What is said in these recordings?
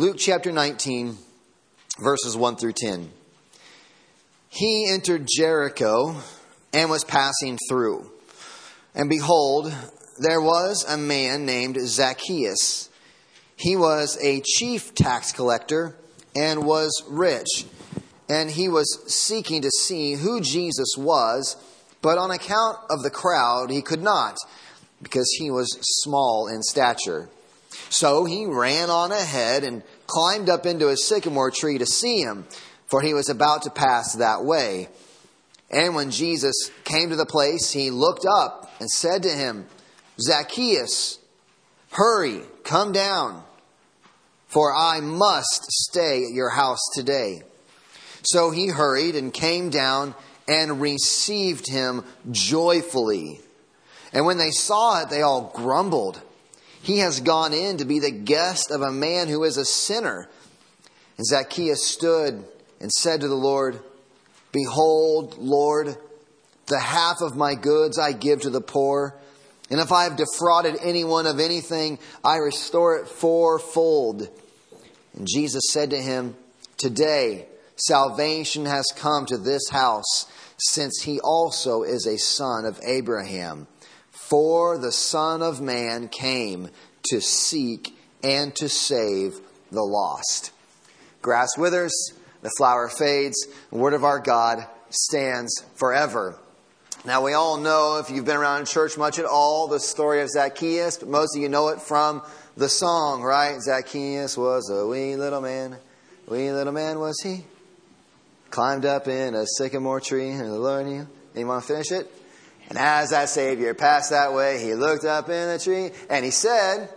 Luke chapter 19, verses 1 through 10. He entered Jericho and was passing through. And behold, there was a man named Zacchaeus. He was a chief tax collector and was rich. And he was seeking to see who Jesus was, but on account of the crowd, he could not, because he was small in stature. So he ran on ahead and climbed up into a sycamore tree to see him, for he was about to pass that way. And when Jesus came to the place, he looked up and said to him, Zacchaeus, hurry, come down, for I must stay at your house today. So he hurried and came down and received him joyfully. And when they saw it, they all grumbled. He has gone in to be the guest of a man who is a sinner. And Zacchaeus stood and said to the Lord, Behold, Lord, the half of my goods I give to the poor. And if I have defrauded anyone of anything, I restore it fourfold. And Jesus said to him, Today salvation has come to this house, since he also is a son of Abraham. For the Son of Man came to seek and to save the lost. Grass withers, the flower fades, the word of our God stands forever. Now, we all know, if you've been around church much at all, the story of Zacchaeus, but most of you know it from the song, right? Zacchaeus was a wee little man. Wee little man was he. Climbed up in a sycamore tree, and the Lord to finish it? And as that Savior passed that way, he looked up in the tree and he said,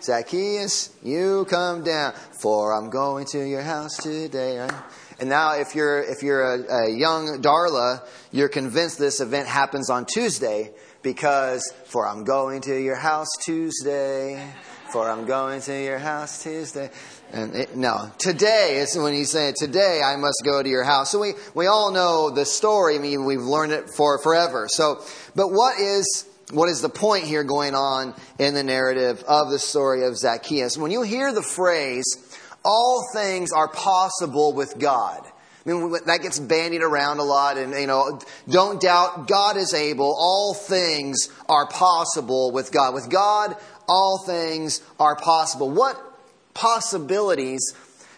Zacchaeus, you come down, for I'm going to your house today. Right? And now, if you're if you're a, a young Darla, you're convinced this event happens on Tuesday because for I'm going to your house Tuesday, for I'm going to your house Tuesday. And it, no, today is when he's saying, today I must go to your house. So we, we all know the story. I mean, we've learned it for forever. So, but what is, what is the point here going on in the narrative of the story of Zacchaeus? When you hear the phrase, all things are possible with God. I mean, that gets bandied around a lot, and you know, don't doubt God is able. All things are possible with God. With God, all things are possible. What possibilities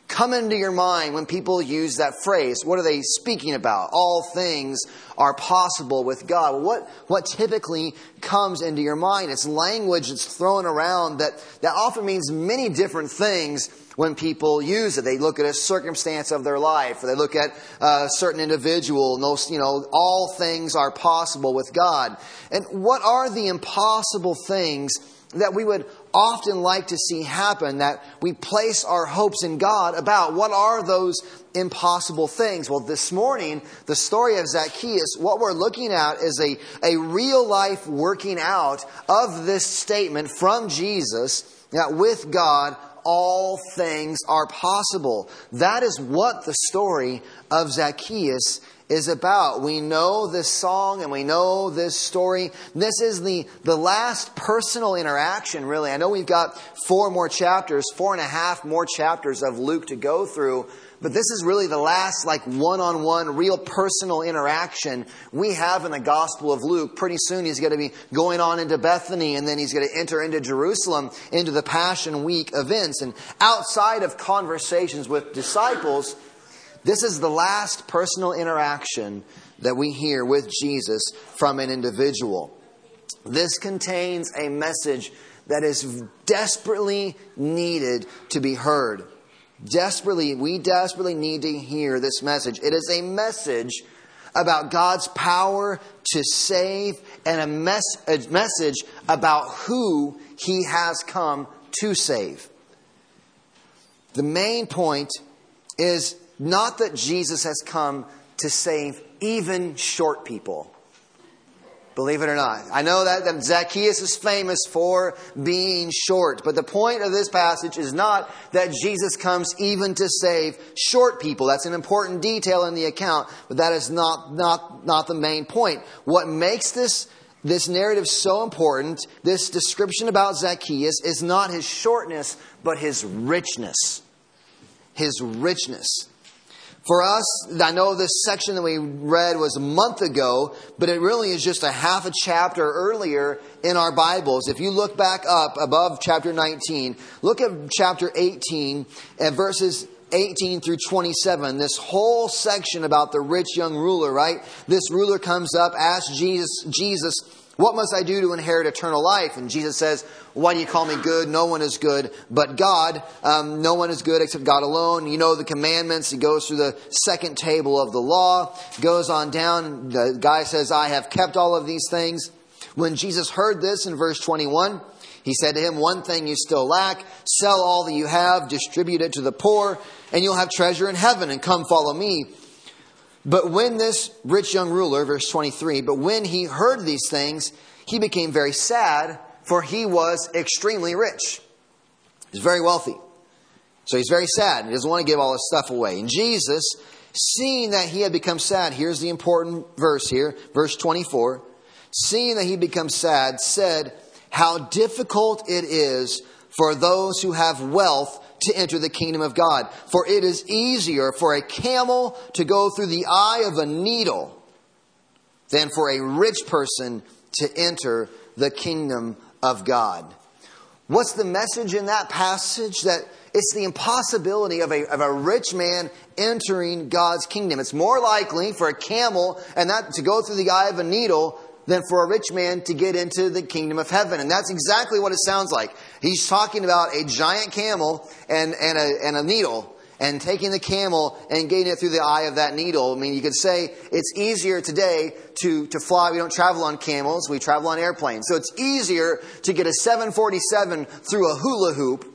come into your mind when people use that phrase? What are they speaking about? All things are possible with God. What, what typically comes into your mind? It's language that's thrown around that, that often means many different things when people use it. They look at a circumstance of their life, or they look at a certain individual, and those, you know, all things are possible with God. And what are the impossible things that we would often like to see happen that we place our hopes in God about. What are those impossible things? Well, this morning, the story of Zacchaeus, what we're looking at is a, a real life working out of this statement from Jesus that with God, all things are possible. That is what the story of Zacchaeus is about. We know this song and we know this story. This is the, the last personal interaction, really. I know we've got four more chapters, four and a half more chapters of Luke to go through, but this is really the last, like, one on one, real personal interaction we have in the Gospel of Luke. Pretty soon he's going to be going on into Bethany and then he's going to enter into Jerusalem into the Passion Week events. And outside of conversations with disciples, this is the last personal interaction that we hear with Jesus from an individual. This contains a message that is desperately needed to be heard. Desperately, we desperately need to hear this message. It is a message about God's power to save and a, mes- a message about who He has come to save. The main point is not that Jesus has come to save even short people. Believe it or not. I know that, that Zacchaeus is famous for being short, but the point of this passage is not that Jesus comes even to save short people. That's an important detail in the account, but that is not, not, not the main point. What makes this this narrative so important, this description about Zacchaeus, is not his shortness, but his richness. his richness. For us, I know this section that we read was a month ago, but it really is just a half a chapter earlier in our Bibles. If you look back up above chapter 19, look at chapter 18 and verses 18 through 27, this whole section about the rich young ruler, right? This ruler comes up, asks Jesus, Jesus, what must I do to inherit eternal life? And Jesus says, Why do you call me good? No one is good but God. Um, no one is good except God alone. You know the commandments. He goes through the second table of the law, goes on down. The guy says, I have kept all of these things. When Jesus heard this in verse 21, he said to him, One thing you still lack sell all that you have, distribute it to the poor, and you'll have treasure in heaven, and come follow me. But when this rich young ruler, verse 23, but when he heard these things, he became very sad, for he was extremely rich. He's very wealthy. So he's very sad. He doesn't want to give all his stuff away. And Jesus, seeing that he had become sad, here's the important verse here, verse 24. Seeing that he becomes sad, said, How difficult it is for those who have wealth to enter the kingdom of God. For it is easier for a camel to go through the eye of a needle than for a rich person to enter the kingdom of God. What's the message in that passage? That it's the impossibility of a, of a rich man entering God's kingdom. It's more likely for a camel and that to go through the eye of a needle than for a rich man to get into the kingdom of heaven. And that's exactly what it sounds like. He's talking about a giant camel and, and, a, and a needle and taking the camel and getting it through the eye of that needle. I mean, you could say it's easier today to, to fly. We don't travel on camels, we travel on airplanes. So it's easier to get a 747 through a hula hoop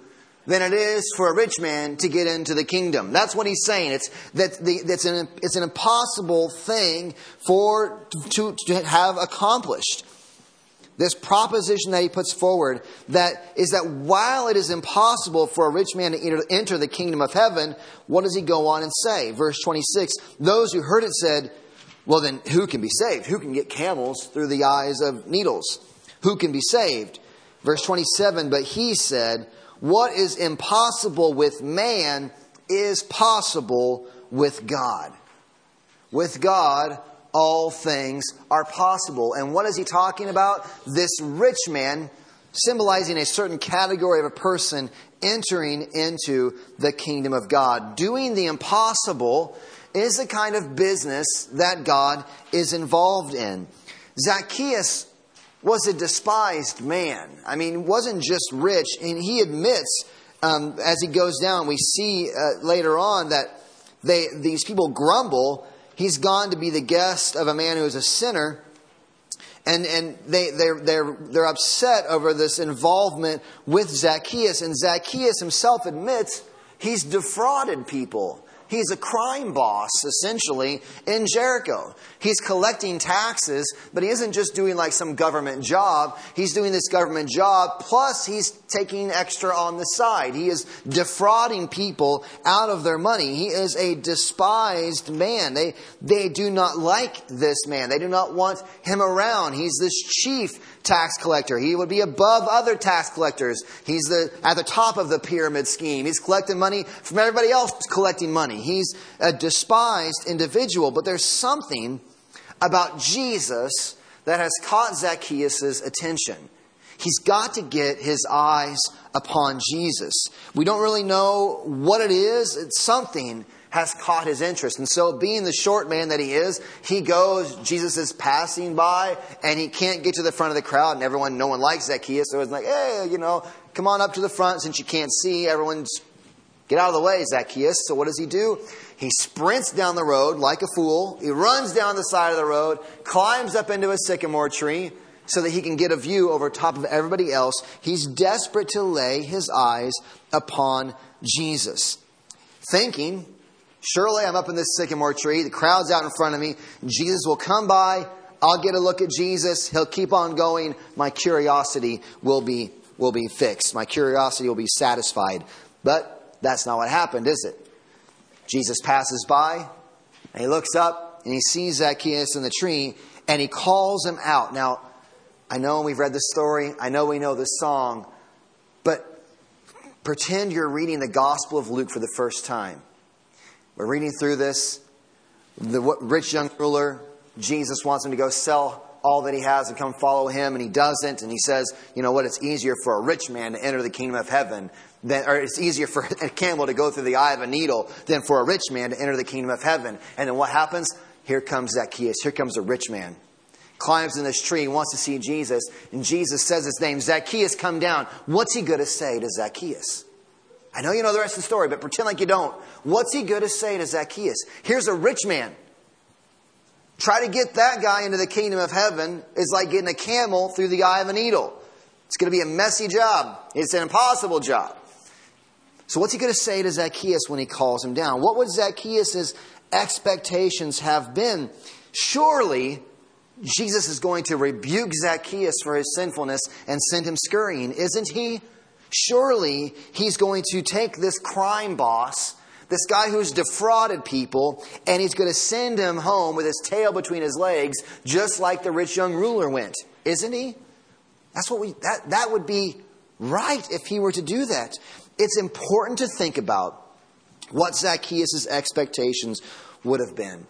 than it is for a rich man to get into the kingdom. That's what he's saying. It's that the, that's an it's an impossible thing for to, to have accomplished. This proposition that he puts forward that is that while it is impossible for a rich man to enter the kingdom of heaven, what does he go on and say? Verse 26 Those who heard it said, Well, then who can be saved? Who can get camels through the eyes of needles? Who can be saved? Verse 27 But he said, what is impossible with man is possible with God. With God, all things are possible. And what is he talking about? This rich man, symbolizing a certain category of a person entering into the kingdom of God. Doing the impossible is the kind of business that God is involved in. Zacchaeus was a despised man. I mean, wasn't just rich, and he admits um, as he goes down. We see uh, later on that they these people grumble. He's gone to be the guest of a man who is a sinner, and and they they're they're they're upset over this involvement with Zacchaeus. And Zacchaeus himself admits he's defrauded people. He's a crime boss, essentially, in Jericho. He's collecting taxes, but he isn't just doing like some government job. He's doing this government job, plus he's taking extra on the side. He is defrauding people out of their money. He is a despised man. They, they do not like this man. They do not want him around. He's this chief tax collector. He would be above other tax collectors. He's the, at the top of the pyramid scheme. He's collecting money from everybody else collecting money. He's a despised individual. But there's something about Jesus that has caught Zacchaeus' attention. He's got to get his eyes upon Jesus. We don't really know what it is. It's something has caught his interest. And so, being the short man that he is, he goes, Jesus is passing by, and he can't get to the front of the crowd, and everyone, no one likes Zacchaeus. So it's like, hey, you know, come on up to the front since you can't see. Everyone's, get out of the way, Zacchaeus. So what does he do? He sprints down the road like a fool. He runs down the side of the road, climbs up into a sycamore tree so that he can get a view over top of everybody else. He's desperate to lay his eyes upon Jesus, thinking Surely I'm up in this sycamore tree. The crowd's out in front of me. Jesus will come by. I'll get a look at Jesus. He'll keep on going. My curiosity will be, will be fixed. My curiosity will be satisfied. But that's not what happened, is it? Jesus passes by and he looks up and he sees Zacchaeus in the tree and he calls him out. Now, I know we've read the story. I know we know the song. But pretend you're reading the Gospel of Luke for the first time. We're reading through this. The rich young ruler, Jesus wants him to go sell all that he has and come follow him, and he doesn't. And he says, You know what? It's easier for a rich man to enter the kingdom of heaven than, or it's easier for a camel to go through the eye of a needle than for a rich man to enter the kingdom of heaven. And then what happens? Here comes Zacchaeus. Here comes a rich man. Climbs in this tree wants to see Jesus. And Jesus says his name, Zacchaeus, come down. What's he going to say to Zacchaeus? I know you know the rest of the story, but pretend like you don't. What's he going to say to Zacchaeus? Here's a rich man. Try to get that guy into the kingdom of heaven is like getting a camel through the eye of a needle. It's going to be a messy job. It's an impossible job. So, what's he going to say to Zacchaeus when he calls him down? What would Zacchaeus' expectations have been? Surely, Jesus is going to rebuke Zacchaeus for his sinfulness and send him scurrying, isn't he? Surely, he's going to take this crime boss this guy who's defrauded people, and he's going to send him home with his tail between his legs, just like the rich young ruler went, isn't he? That's what we that that would be right if he were to do that. It's important to think about what Zacchaeus' expectations would have been.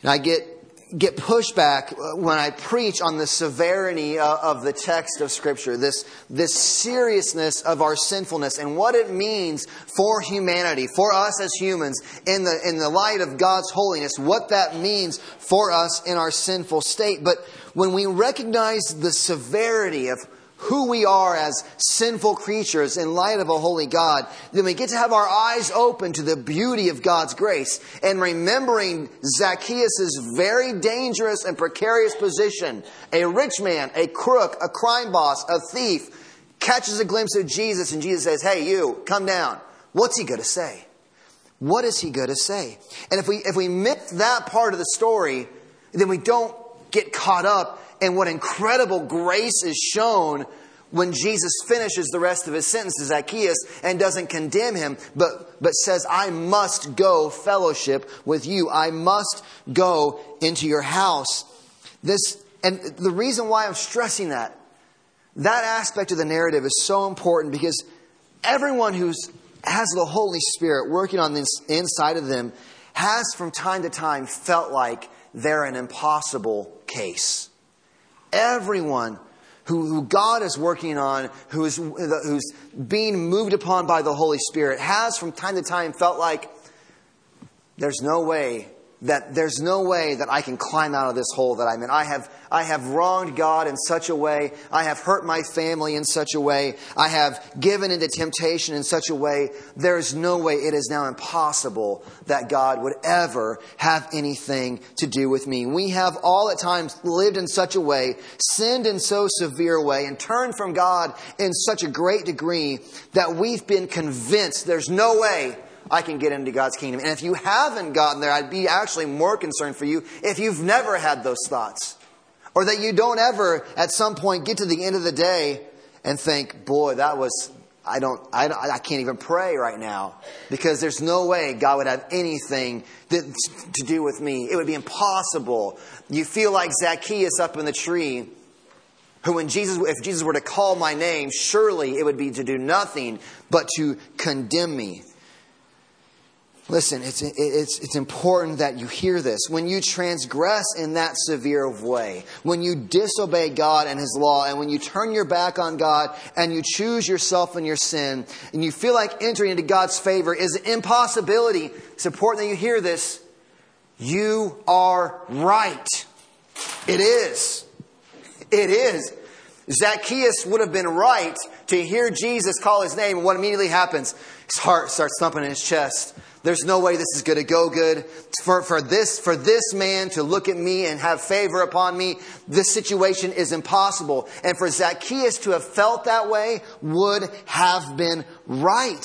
And I get get pushback uh, when I preach on the severity uh, of the text of Scripture, this, this seriousness of our sinfulness and what it means for humanity, for us as humans, in the, in the light of God's holiness, what that means for us in our sinful state. But when we recognize the severity of who we are as sinful creatures in light of a holy God, then we get to have our eyes open to the beauty of God's grace and remembering Zacchaeus' very dangerous and precarious position. A rich man, a crook, a crime boss, a thief catches a glimpse of Jesus and Jesus says, Hey, you, come down. What's he going to say? What is he going to say? And if we, if we miss that part of the story, then we don't get caught up and what incredible grace is shown when Jesus finishes the rest of his sentence to Zacchaeus and doesn't condemn him, but, but says, I must go fellowship with you. I must go into your house. This, and the reason why I'm stressing that, that aspect of the narrative is so important because everyone who has the Holy Spirit working on this inside of them has from time to time felt like they're an impossible case. Everyone who, who God is working on, who is, who's being moved upon by the Holy Spirit, has from time to time felt like there's no way that there's no way that I can climb out of this hole that I'm in. I have, I have wronged God in such a way. I have hurt my family in such a way. I have given into temptation in such a way. There is no way it is now impossible that God would ever have anything to do with me. We have all at times lived in such a way, sinned in so severe a way, and turned from God in such a great degree that we've been convinced there's no way I can get into God's kingdom. And if you haven't gotten there, I'd be actually more concerned for you if you've never had those thoughts. Or that you don't ever, at some point, get to the end of the day and think, boy, that was, I don't, I, I can't even pray right now because there's no way God would have anything to, to do with me. It would be impossible. You feel like Zacchaeus up in the tree who when Jesus, if Jesus were to call my name, surely it would be to do nothing but to condemn me. Listen, it's, it's, it's important that you hear this. When you transgress in that severe way, when you disobey God and His law, and when you turn your back on God and you choose yourself and your sin, and you feel like entering into God's favor is an impossibility, it's important that you hear this. You are right. It is. It is. Zacchaeus would have been right to hear Jesus call his name, and what immediately happens? His heart starts thumping in his chest. There's no way this is going to go good. For, for, this, for this man to look at me and have favor upon me, this situation is impossible. And for Zacchaeus to have felt that way would have been right.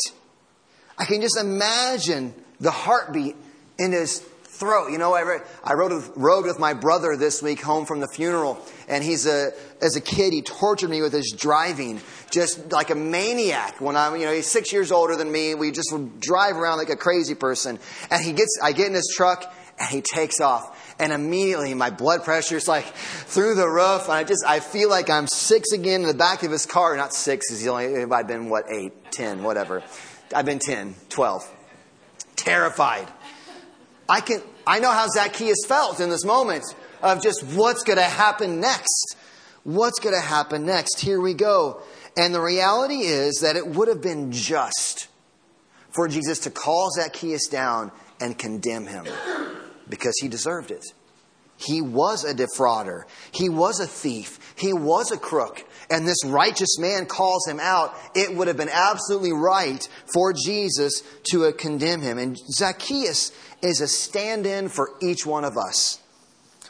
I can just imagine the heartbeat in his throat. You know, I, read, I rode, with, rode with my brother this week home from the funeral, and he's a, as a kid, he tortured me with his driving, just like a maniac. When I'm, you know, he's six years older than me. We just drive around like a crazy person. And he gets, I get in his truck, And he takes off. And immediately my blood pressure is like through the roof. And I just, I feel like I'm six again in the back of his car. Not six, he's only, I've been what, eight, ten, whatever. I've been 10, 12. Terrified. I can, I know how Zacchaeus felt in this moment of just what's going to happen next. What's going to happen next? Here we go. And the reality is that it would have been just for Jesus to call Zacchaeus down and condemn him because he deserved it. He was a defrauder. He was a thief. He was a crook. And this righteous man calls him out. It would have been absolutely right for Jesus to condemn him. And Zacchaeus is a stand in for each one of us.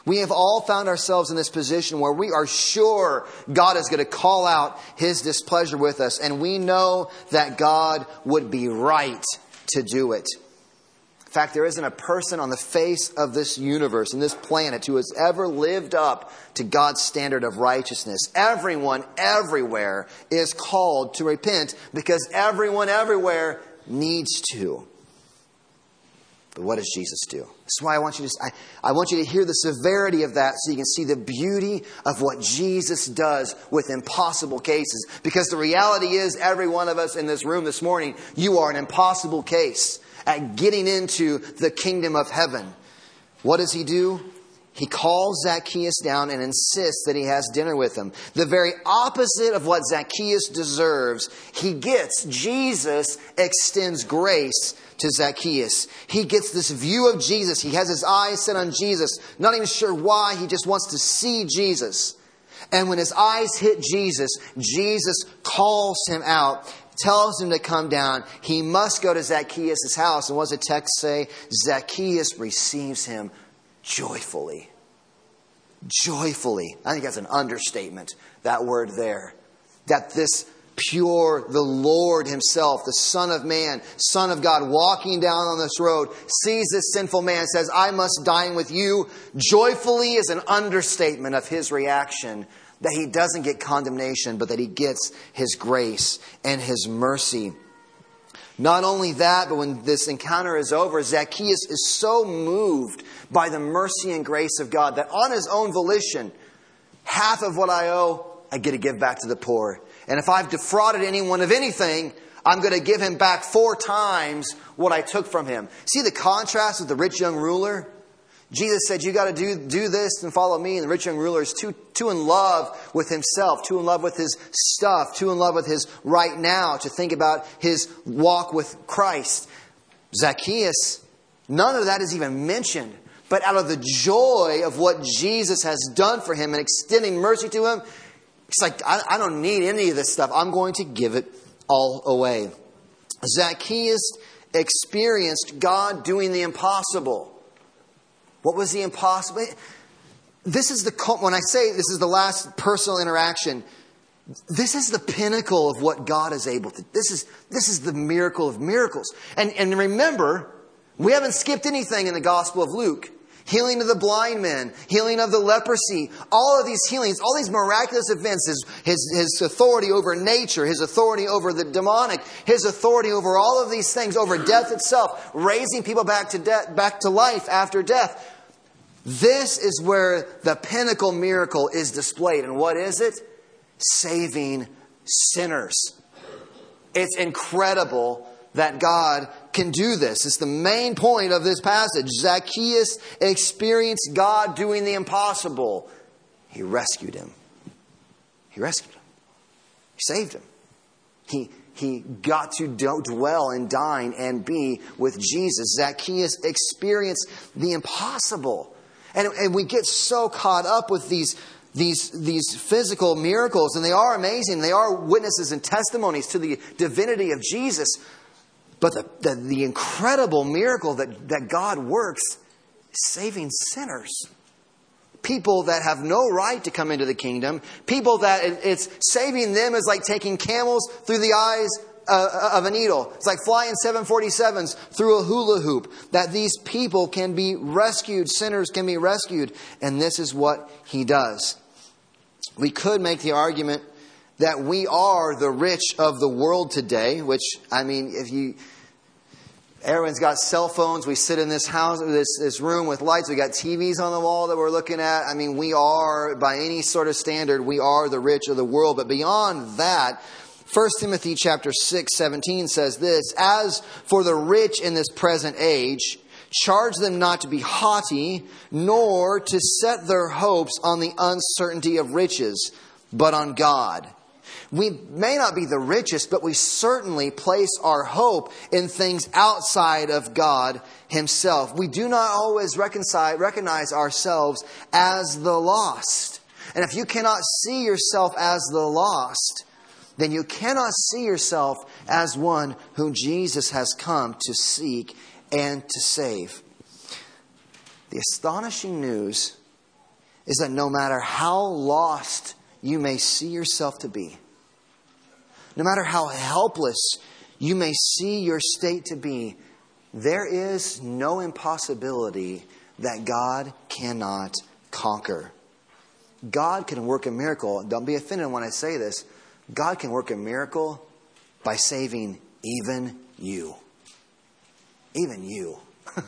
We have all found ourselves in this position where we are sure God is going to call out his displeasure with us, and we know that God would be right to do it. In fact, there isn't a person on the face of this universe and this planet who has ever lived up to God's standard of righteousness. Everyone, everywhere, is called to repent because everyone, everywhere needs to. But what does Jesus do? That's why I want you to I, I want you to hear the severity of that so you can see the beauty of what Jesus does with impossible cases. Because the reality is every one of us in this room this morning, you are an impossible case at getting into the kingdom of heaven. What does he do? He calls Zacchaeus down and insists that he has dinner with him. The very opposite of what Zacchaeus deserves, he gets. Jesus extends grace to Zacchaeus. He gets this view of Jesus. He has his eyes set on Jesus, not even sure why. He just wants to see Jesus. And when his eyes hit Jesus, Jesus calls him out, tells him to come down. He must go to Zacchaeus' house. And what does the text say? Zacchaeus receives him joyfully. Joyfully. I think that's an understatement, that word there. That this pure, the Lord Himself, the Son of Man, Son of God, walking down on this road, sees this sinful man, says, I must dine with you. Joyfully is an understatement of His reaction that He doesn't get condemnation, but that He gets His grace and His mercy. Not only that, but when this encounter is over, Zacchaeus is so moved by the mercy and grace of God that on his own volition, half of what I owe, I get to give back to the poor. And if I've defrauded anyone of anything, I'm going to give him back four times what I took from him. See the contrast with the rich young ruler? Jesus said, You got to do, do this and follow me. And the rich young ruler is too, too in love with himself, too in love with his stuff, too in love with his right now to think about his walk with Christ. Zacchaeus, none of that is even mentioned. But out of the joy of what Jesus has done for him and extending mercy to him, it's like, I, I don't need any of this stuff. I'm going to give it all away. Zacchaeus experienced God doing the impossible. What was the impossible? This is the, when I say this is the last personal interaction, this is the pinnacle of what God is able to. This is, this is the miracle of miracles. And, and remember, we haven't skipped anything in the Gospel of Luke. Healing of the blind men, healing of the leprosy, all of these healings, all these miraculous events, his, his, his authority over nature, his authority over the demonic, his authority over all of these things, over death itself, raising people back to, de- back to life after death. This is where the pinnacle miracle is displayed. And what is it? Saving sinners. It's incredible that God can do this. It's the main point of this passage. Zacchaeus experienced God doing the impossible. He rescued him. He rescued him. He saved him. He, he got to dwell and dine and be with Jesus. Zacchaeus experienced the impossible. And, and we get so caught up with these, these, these physical miracles, and they are amazing. They are witnesses and testimonies to the divinity of Jesus. But the, the, the incredible miracle that, that God works saving sinners. People that have no right to come into the kingdom. People that it's saving them is like taking camels through the eyes uh, of a needle. It's like flying 747s through a hula hoop. That these people can be rescued, sinners can be rescued. And this is what he does. We could make the argument that we are the rich of the world today, which, I mean, if you, Everyone's got cell phones. We sit in this house, this, this room with lights. We got TVs on the wall that we're looking at. I mean, we are, by any sort of standard, we are the rich of the world. But beyond that, 1 Timothy chapter 6, 17 says this, As for the rich in this present age, charge them not to be haughty, nor to set their hopes on the uncertainty of riches, but on God we may not be the richest, but we certainly place our hope in things outside of God Himself. We do not always recognize ourselves as the lost. And if you cannot see yourself as the lost, then you cannot see yourself as one whom Jesus has come to seek and to save. The astonishing news is that no matter how lost you may see yourself to be, no matter how helpless you may see your state to be, there is no impossibility that God cannot conquer. God can work a miracle. Don't be offended when I say this. God can work a miracle by saving even you. Even you.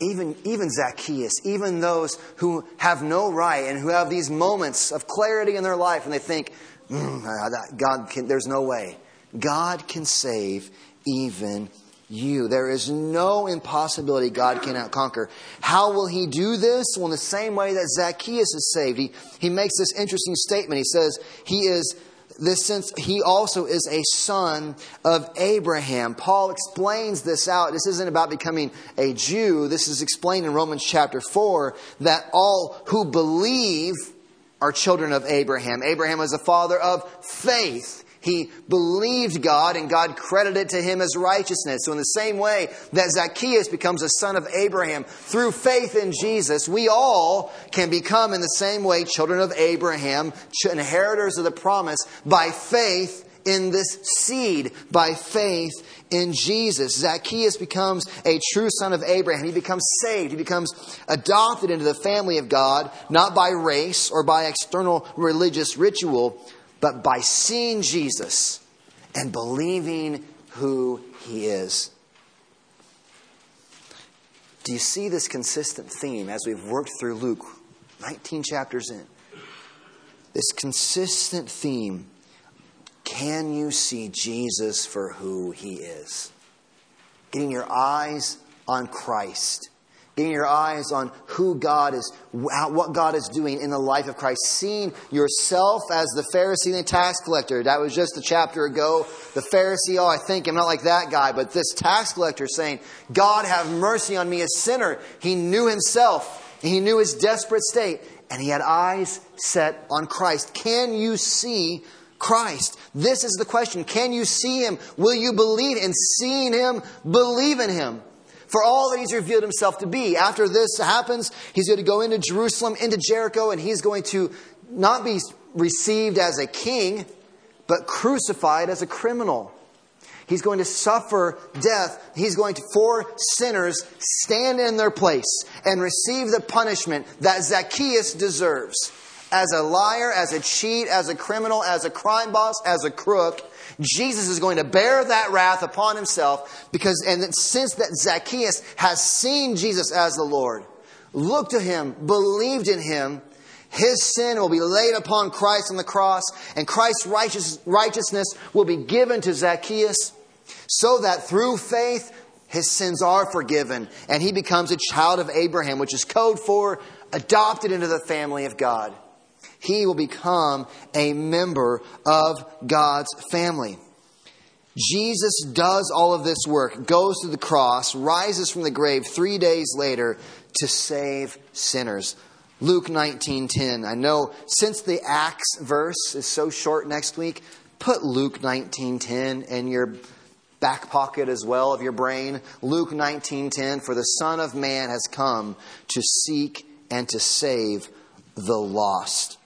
even, even Zacchaeus, even those who have no right and who have these moments of clarity in their life and they think, Mm, God can, there's no way. God can save even you. There is no impossibility God cannot conquer. How will he do this? Well, in the same way that Zacchaeus is saved. He, he makes this interesting statement. He says, He is this sense, he also is a son of Abraham. Paul explains this out. This isn't about becoming a Jew. This is explained in Romans chapter 4 that all who believe are children of Abraham. Abraham was a father of faith. He believed God and God credited to him as righteousness. So, in the same way that Zacchaeus becomes a son of Abraham through faith in Jesus, we all can become, in the same way, children of Abraham, inheritors of the promise by faith in this seed by faith in Jesus. Zacchaeus becomes a true son of Abraham. He becomes saved. He becomes adopted into the family of God, not by race or by external religious ritual, but by seeing Jesus and believing who he is. Do you see this consistent theme as we've worked through Luke, 19 chapters in? This consistent theme can you see Jesus for who he is? Getting your eyes on Christ. Getting your eyes on who God is, what God is doing in the life of Christ. Seeing yourself as the Pharisee and the tax collector. That was just a chapter ago. The Pharisee, oh, I think I'm not like that guy. But this tax collector saying, God have mercy on me, a sinner. He knew himself. He knew his desperate state. And he had eyes set on Christ. Can you see Christ? This is the question. Can you see him? Will you believe in seeing him? Believe in him. For all that he's revealed himself to be. After this happens, he's going to go into Jerusalem, into Jericho, and he's going to not be received as a king, but crucified as a criminal. He's going to suffer death. He's going to, for sinners, stand in their place and receive the punishment that Zacchaeus deserves as a liar, as a cheat, as a criminal, as a crime boss, as a crook, Jesus is going to bear that wrath upon himself because, and since that Zacchaeus has seen Jesus as the Lord, looked to him, believed in him, his sin will be laid upon Christ on the cross, and Christ's righteous, righteousness will be given to Zacchaeus, so that through faith, his sins are forgiven, and he becomes a child of Abraham, which is code for adopted into the family of God he will become a member of God's family. Jesus does all of this work, goes to the cross, rises from the grave three days later to save sinners. Luke 19:10. I know since the Acts verse is so short next week, put Luke 19:10 in your back pocket as well of your brain. Luke 19:10 for the son of man has come to seek and to save the lost.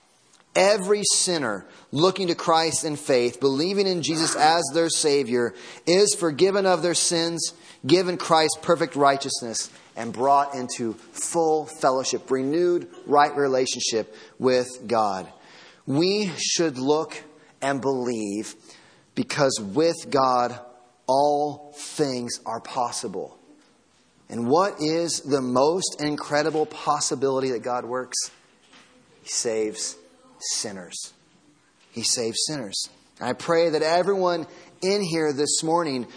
Every sinner looking to Christ in faith, believing in Jesus as their Savior, is forgiven of their sins, given Christ's perfect righteousness, and brought into full fellowship, renewed right relationship with God. We should look and believe because with God, all things are possible. And what is the most incredible possibility that God works? He saves sinners. He saves sinners. I pray that everyone in here this morning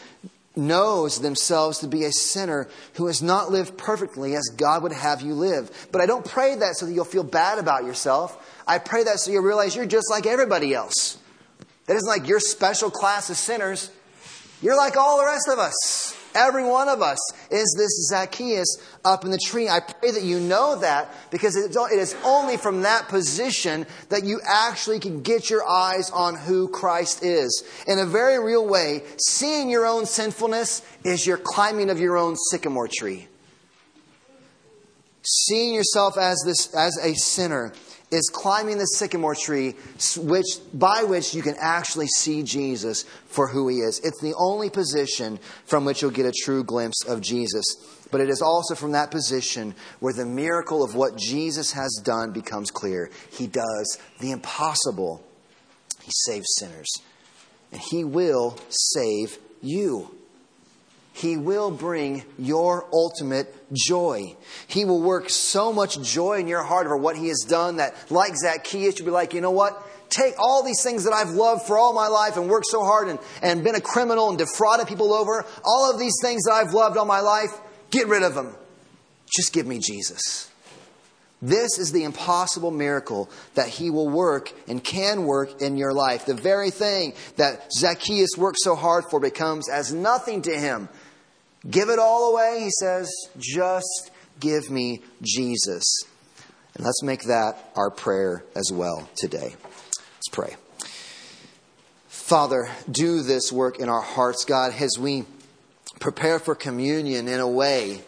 knows themselves to be a sinner who has not lived perfectly as God would have you live. But I don't pray that so that you'll feel bad about yourself. I pray that so you'll realize you're just like everybody else. That isn't like your special class of sinners. You're like all the rest of us. Every one of us is this Zacchaeus up in the tree. I pray that you know that because it is only from that position that you actually can get your eyes on who Christ is. In a very real way, seeing your own sinfulness is your climbing of your own sycamore tree. Seeing yourself as this as a sinner is climbing the sycamore tree which, by which you can actually see Jesus for who he is. It's the only position from which you'll get a true glimpse of Jesus. But it is also from that position where the miracle of what Jesus has done becomes clear. He does the impossible, he saves sinners. And he will save you. He will bring your ultimate joy. He will work so much joy in your heart over what He has done that, like Zacchaeus, you'll be like, you know what? Take all these things that I've loved for all my life and worked so hard and, and been a criminal and defrauded people over, all of these things that I've loved all my life, get rid of them. Just give me Jesus. This is the impossible miracle that he will work and can work in your life. The very thing that Zacchaeus worked so hard for becomes as nothing to him give it all away. He says, just give me Jesus. And let's make that our prayer as well today. Let's pray. Father, do this work in our hearts, God, as we prepare for communion in a way,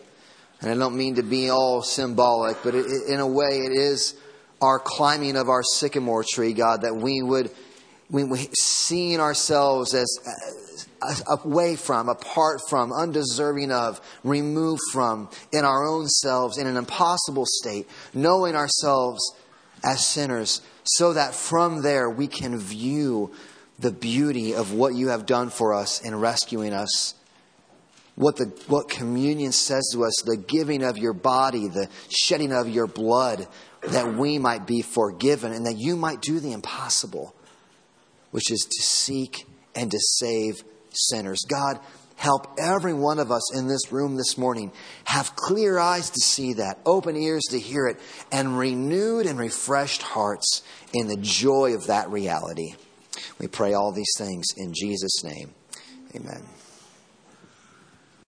and I don't mean to be all symbolic, but in a way it is our climbing of our sycamore tree, God, that we would, we, we seeing ourselves as, away from, apart from, undeserving of, removed from, in our own selves, in an impossible state, knowing ourselves as sinners, so that from there we can view the beauty of what you have done for us in rescuing us. What, the, what communion says to us, the giving of your body, the shedding of your blood, that we might be forgiven and that you might do the impossible, which is to seek and to save sinners. God, help every one of us in this room this morning have clear eyes to see that, open ears to hear it, and renewed and refreshed hearts in the joy of that reality. We pray all these things in Jesus' name. Amen.